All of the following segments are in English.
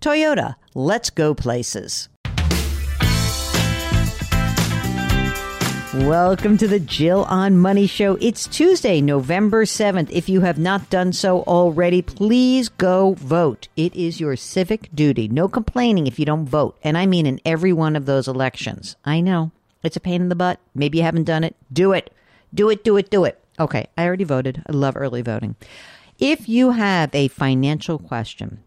Toyota, let's go places. Welcome to the Jill on Money Show. It's Tuesday, November 7th. If you have not done so already, please go vote. It is your civic duty. No complaining if you don't vote. And I mean in every one of those elections. I know it's a pain in the butt. Maybe you haven't done it. Do it. Do it, do it, do it. Okay, I already voted. I love early voting. If you have a financial question,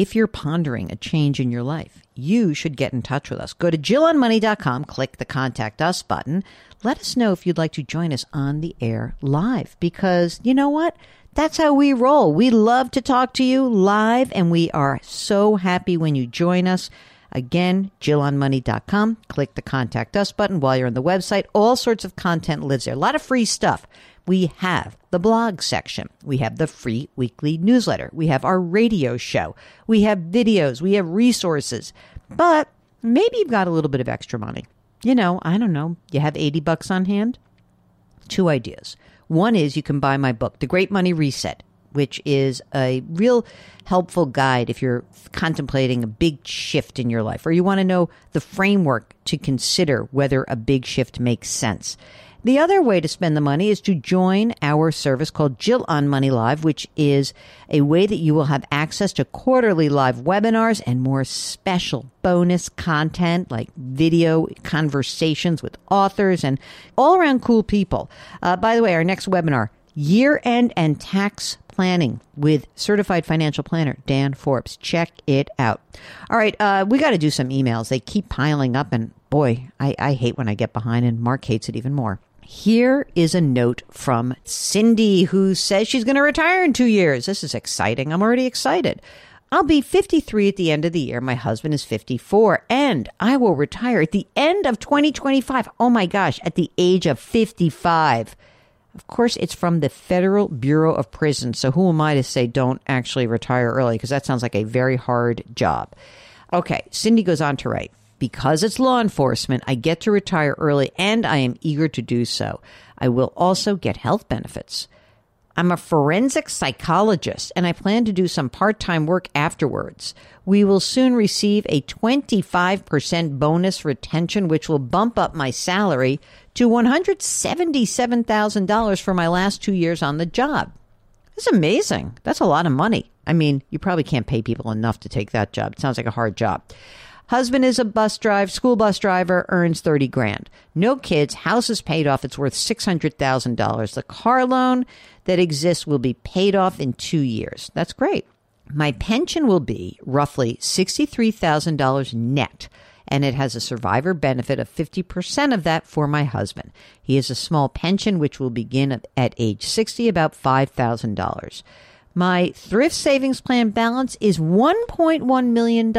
if you're pondering a change in your life, you should get in touch with us. Go to JillOnMoney.com, click the Contact Us button. Let us know if you'd like to join us on the air live because you know what? That's how we roll. We love to talk to you live, and we are so happy when you join us. Again, JillOnMoney.com. Click the Contact Us button while you're on the website. All sorts of content lives there. A lot of free stuff. We have the blog section. We have the free weekly newsletter. We have our radio show. We have videos. We have resources. But maybe you've got a little bit of extra money. You know, I don't know. You have 80 bucks on hand? Two ideas. One is you can buy my book, The Great Money Reset, which is a real helpful guide if you're contemplating a big shift in your life or you want to know the framework to consider whether a big shift makes sense. The other way to spend the money is to join our service called Jill on Money Live, which is a way that you will have access to quarterly live webinars and more special bonus content like video conversations with authors and all around cool people. Uh, by the way, our next webinar, year end and tax planning with certified financial planner Dan Forbes. Check it out. All right, uh, we got to do some emails. They keep piling up, and boy, I, I hate when I get behind, and Mark hates it even more. Here is a note from Cindy, who says she's going to retire in two years. This is exciting. I'm already excited. I'll be 53 at the end of the year. My husband is 54, and I will retire at the end of 2025. Oh my gosh, at the age of 55. Of course, it's from the Federal Bureau of Prisons. So who am I to say don't actually retire early? Because that sounds like a very hard job. Okay, Cindy goes on to write because it's law enforcement, I get to retire early and I am eager to do so. I will also get health benefits. I'm a forensic psychologist and I plan to do some part time work afterwards. We will soon receive a 25% bonus retention, which will bump up my salary to $177,000 for my last two years on the job. That's amazing. That's a lot of money. I mean, you probably can't pay people enough to take that job. It sounds like a hard job. Husband is a bus driver, school bus driver, earns 30 grand. No kids, house is paid off, it's worth $600,000. The car loan that exists will be paid off in 2 years. That's great. My pension will be roughly $63,000 net and it has a survivor benefit of 50% of that for my husband. He has a small pension which will begin at age 60 about $5,000. My thrift savings plan balance is $1.1 million.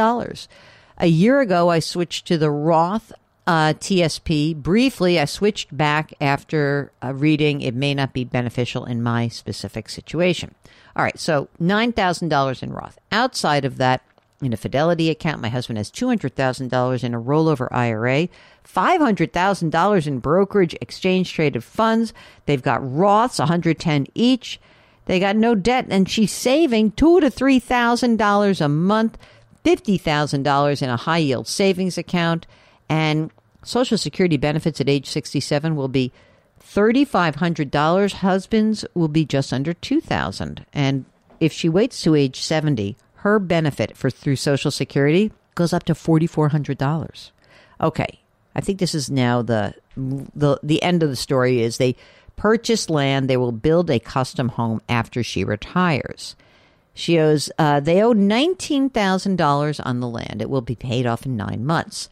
A year ago, I switched to the Roth uh, TSP. Briefly, I switched back after uh, reading it may not be beneficial in my specific situation. All right, so $9,000 in Roth. Outside of that, in a Fidelity account. My husband has $200,000 in a rollover IRA, $500,000 in brokerage exchange traded funds. They've got Roths, 110 each. They got no debt, and she's saving two to three thousand dollars a month, fifty thousand dollars in a high yield savings account, and Social Security benefits at age sixty-seven will be thirty-five hundred dollars. Husbands will be just under two thousand, and if she waits to age seventy, her benefit for through Social Security goes up to forty-four hundred dollars. Okay, I think this is now the the the end of the story. Is they purchase land. They will build a custom home after she retires. She owes, uh, they owe $19,000 on the land. It will be paid off in nine months.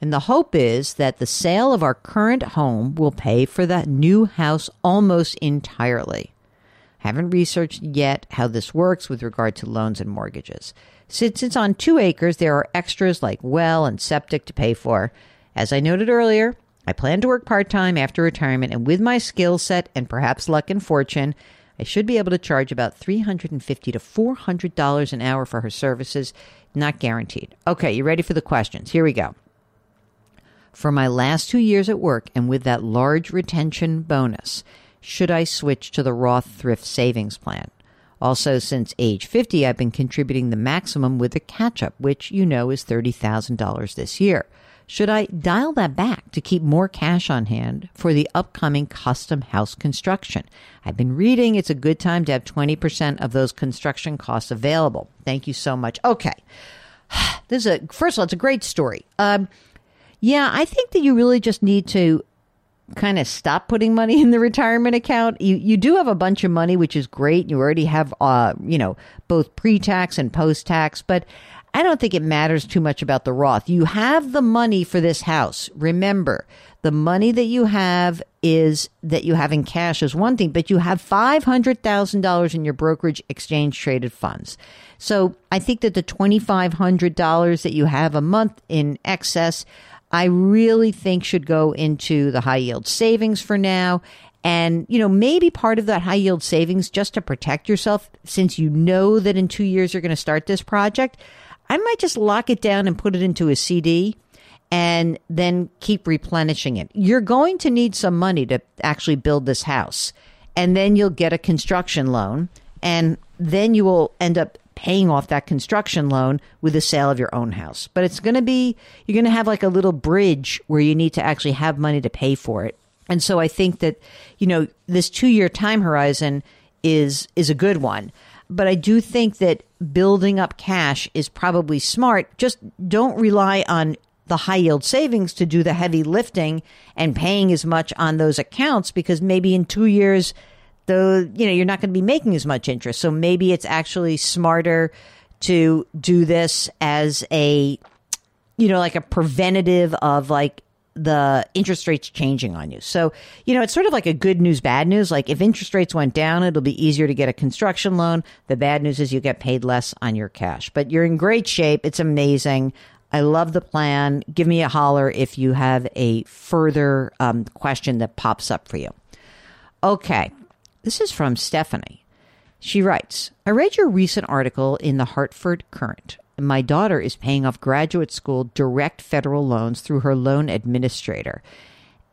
And the hope is that the sale of our current home will pay for that new house almost entirely. Haven't researched yet how this works with regard to loans and mortgages. Since it's on two acres, there are extras like well and septic to pay for. As I noted earlier, I plan to work part time after retirement, and with my skill set and perhaps luck and fortune, I should be able to charge about 350 to $400 an hour for her services, not guaranteed. Okay, you ready for the questions? Here we go. For my last two years at work and with that large retention bonus, should I switch to the Roth Thrift Savings Plan? Also, since age 50, I've been contributing the maximum with the catch up, which you know is $30,000 this year. Should I dial that back to keep more cash on hand for the upcoming custom house construction? I've been reading it's a good time to have 20% of those construction costs available. Thank you so much. Okay. This is a, first of all, it's a great story. Um, yeah, I think that you really just need to kind of stop putting money in the retirement account. You you do have a bunch of money, which is great. You already have uh, you know, both pre-tax and post-tax, but I don't think it matters too much about the Roth. You have the money for this house. Remember, the money that you have is that you have in cash is one thing, but you have $500,000 in your brokerage exchange traded funds. So I think that the $2,500 that you have a month in excess, I really think should go into the high yield savings for now. And, you know, maybe part of that high yield savings just to protect yourself since you know that in two years you're going to start this project. I might just lock it down and put it into a CD and then keep replenishing it. You're going to need some money to actually build this house. And then you'll get a construction loan. And then you will end up paying off that construction loan with the sale of your own house. But it's going to be, you're going to have like a little bridge where you need to actually have money to pay for it. And so I think that, you know, this two year time horizon is, is a good one. But I do think that building up cash is probably smart. Just don't rely on the high yield savings to do the heavy lifting and paying as much on those accounts because maybe in two years, the you know you're not going to be making as much interest. So maybe it's actually smarter to do this as a you know like a preventative of like the interest rates changing on you. So, you know, it's sort of like a good news, bad news. Like if interest rates went down, it'll be easier to get a construction loan. The bad news is you get paid less on your cash, but you're in great shape. It's amazing. I love the plan. Give me a holler if you have a further um, question that pops up for you. Okay. This is from Stephanie. She writes I read your recent article in the Hartford Courant my daughter is paying off graduate school direct federal loans through her loan administrator.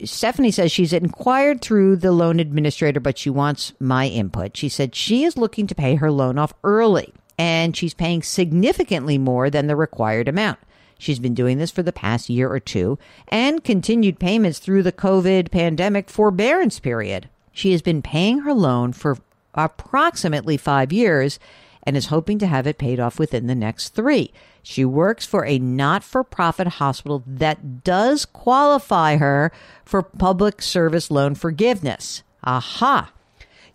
Stephanie says she's inquired through the loan administrator, but she wants my input. She said she is looking to pay her loan off early, and she's paying significantly more than the required amount. She's been doing this for the past year or two and continued payments through the COVID pandemic forbearance period. She has been paying her loan for approximately five years and is hoping to have it paid off within the next three. She works for a not for profit hospital that does qualify her for public service loan forgiveness. Aha!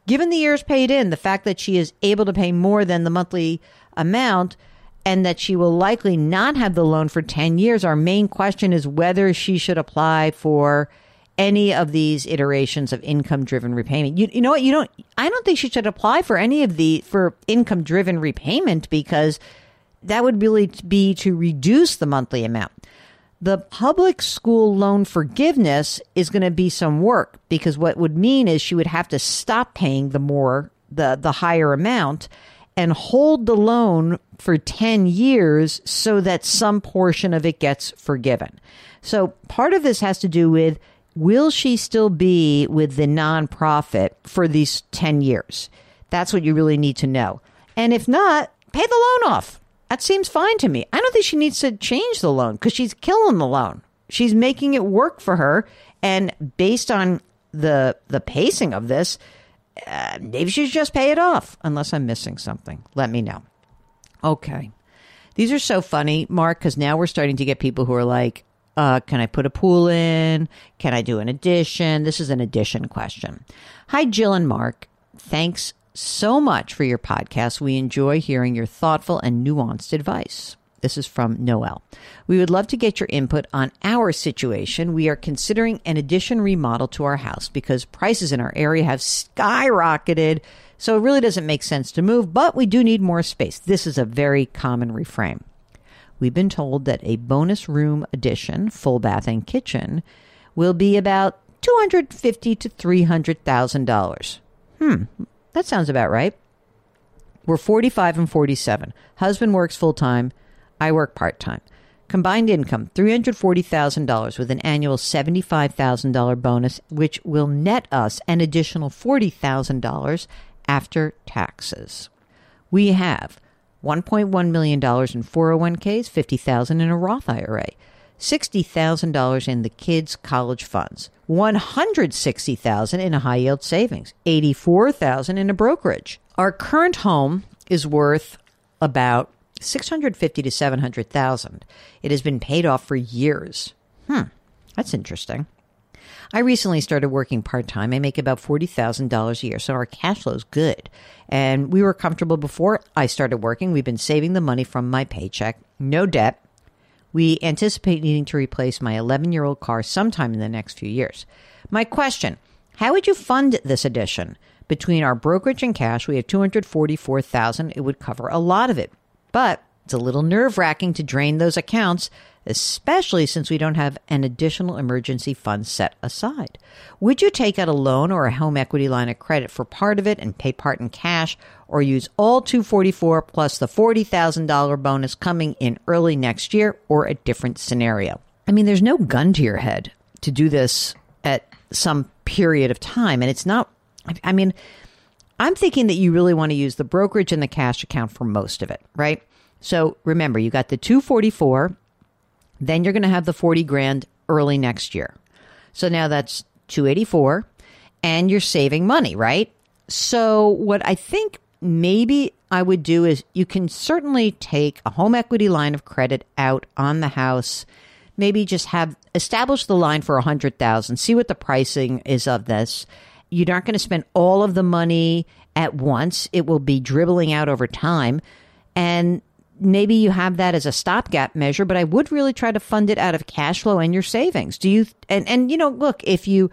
Given the years paid in, the fact that she is able to pay more than the monthly amount, and that she will likely not have the loan for 10 years, our main question is whether she should apply for any of these iterations of income driven repayment. You, you know what? You don't, I don't think she should apply for any of the, for income driven repayment because that would really be to reduce the monthly amount. The public school loan forgiveness is going to be some work because what would mean is she would have to stop paying the more, the, the higher amount and hold the loan for 10 years so that some portion of it gets forgiven. So part of this has to do with will she still be with the nonprofit for these 10 years? That's what you really need to know. And if not, pay the loan off. That seems fine to me. I don't think she needs to change the loan because she's killing the loan. She's making it work for her. And based on the the pacing of this, uh, maybe she should just pay it off. Unless I'm missing something, let me know. Okay, these are so funny, Mark, because now we're starting to get people who are like, uh, "Can I put a pool in? Can I do an addition?" This is an addition question. Hi, Jill and Mark. Thanks so much for your podcast. We enjoy hearing your thoughtful and nuanced advice. This is from Noel. We would love to get your input on our situation. We are considering an addition remodel to our house because prices in our area have skyrocketed. So it really doesn't make sense to move, but we do need more space. This is a very common refrain. We've been told that a bonus room addition, full bath and kitchen, will be about two hundred fifty to three hundred thousand dollars. Hmm, that sounds about right. We're forty five and forty seven. Husband works full time. I work part time. Combined income $340,000 with an annual $75,000 bonus, which will net us an additional $40,000 after taxes. We have $1.1 million in 401ks, $50,000 in a Roth IRA, $60,000 in the kids' college funds, $160,000 in a high yield savings, $84,000 in a brokerage. Our current home is worth about 650 to 700,000. It has been paid off for years. Hmm, that's interesting. I recently started working part time. I make about $40,000 a year, so our cash flow is good. And we were comfortable before I started working. We've been saving the money from my paycheck, no debt. We anticipate needing to replace my 11 year old car sometime in the next few years. My question How would you fund this addition? Between our brokerage and cash, we have 244,000. It would cover a lot of it. But it's a little nerve wracking to drain those accounts, especially since we don't have an additional emergency fund set aside. Would you take out a loan or a home equity line of credit for part of it and pay part in cash, or use all 244 plus the $40,000 bonus coming in early next year, or a different scenario? I mean, there's no gun to your head to do this at some period of time, and it's not. I mean, I'm thinking that you really want to use the brokerage and the cash account for most of it, right? So remember, you got the 244, then you're going to have the 40 grand early next year. So now that's 284 and you're saving money, right? So what I think maybe I would do is you can certainly take a home equity line of credit out on the house. Maybe just have establish the line for a hundred thousand. See what the pricing is of this you're not going to spend all of the money at once. It will be dribbling out over time. And maybe you have that as a stopgap measure, but I would really try to fund it out of cash flow and your savings. Do you and and you know, look, if you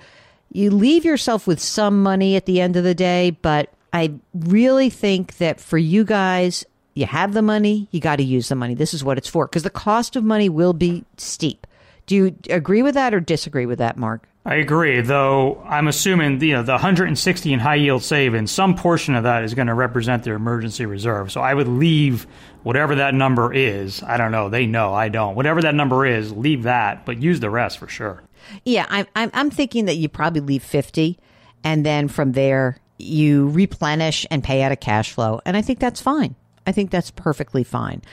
you leave yourself with some money at the end of the day, but I really think that for you guys, you have the money, you got to use the money. This is what it's for because the cost of money will be steep. Do you agree with that or disagree with that, Mark? I agree, though I'm assuming you know, the 160 in high yield savings, some portion of that is going to represent their emergency reserve. So I would leave whatever that number is. I don't know. They know. I don't. Whatever that number is, leave that, but use the rest for sure. Yeah, I'm, I'm, I'm thinking that you probably leave 50, and then from there, you replenish and pay out of cash flow. And I think that's fine. I think that's perfectly fine.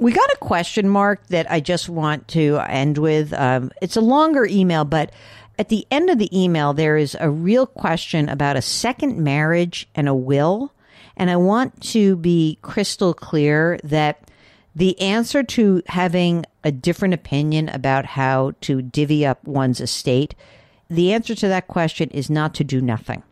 We got a question mark that I just want to end with. Um, it's a longer email, but at the end of the email, there is a real question about a second marriage and a will. And I want to be crystal clear that the answer to having a different opinion about how to divvy up one's estate, the answer to that question is not to do nothing.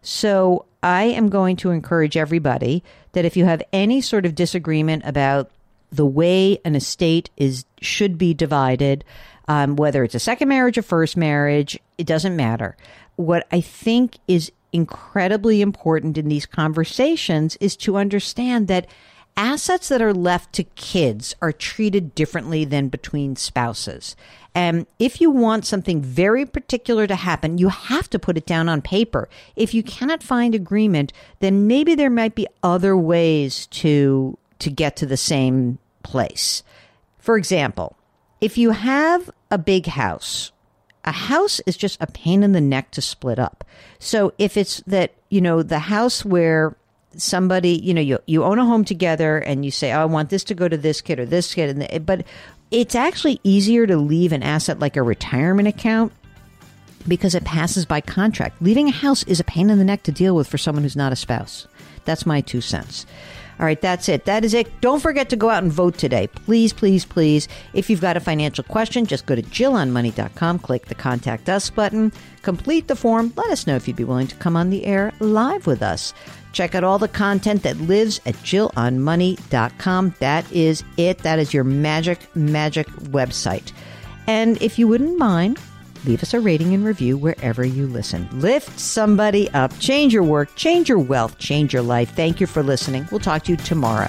So I am going to encourage everybody that if you have any sort of disagreement about the way an estate is should be divided, um, whether it's a second marriage or first marriage, it doesn't matter. What I think is incredibly important in these conversations is to understand that assets that are left to kids are treated differently than between spouses. And if you want something very particular to happen, you have to put it down on paper. If you cannot find agreement, then maybe there might be other ways to to get to the same place. For example, if you have a big house, a house is just a pain in the neck to split up. So if it's that, you know, the house where somebody, you know, you, you own a home together and you say, oh, I want this to go to this kid or this kid. And but it's actually easier to leave an asset like a retirement account because it passes by contract. Leaving a house is a pain in the neck to deal with for someone who's not a spouse. That's my two cents. All right, that's it. That is it. Don't forget to go out and vote today. Please, please, please. If you've got a financial question, just go to JillOnMoney.com, click the Contact Us button, complete the form. Let us know if you'd be willing to come on the air live with us. Check out all the content that lives at JillOnMoney.com. That is it. That is your magic, magic website. And if you wouldn't mind, leave us a rating and review wherever you listen. Lift somebody up, change your work, change your wealth, change your life. Thank you for listening. We'll talk to you tomorrow.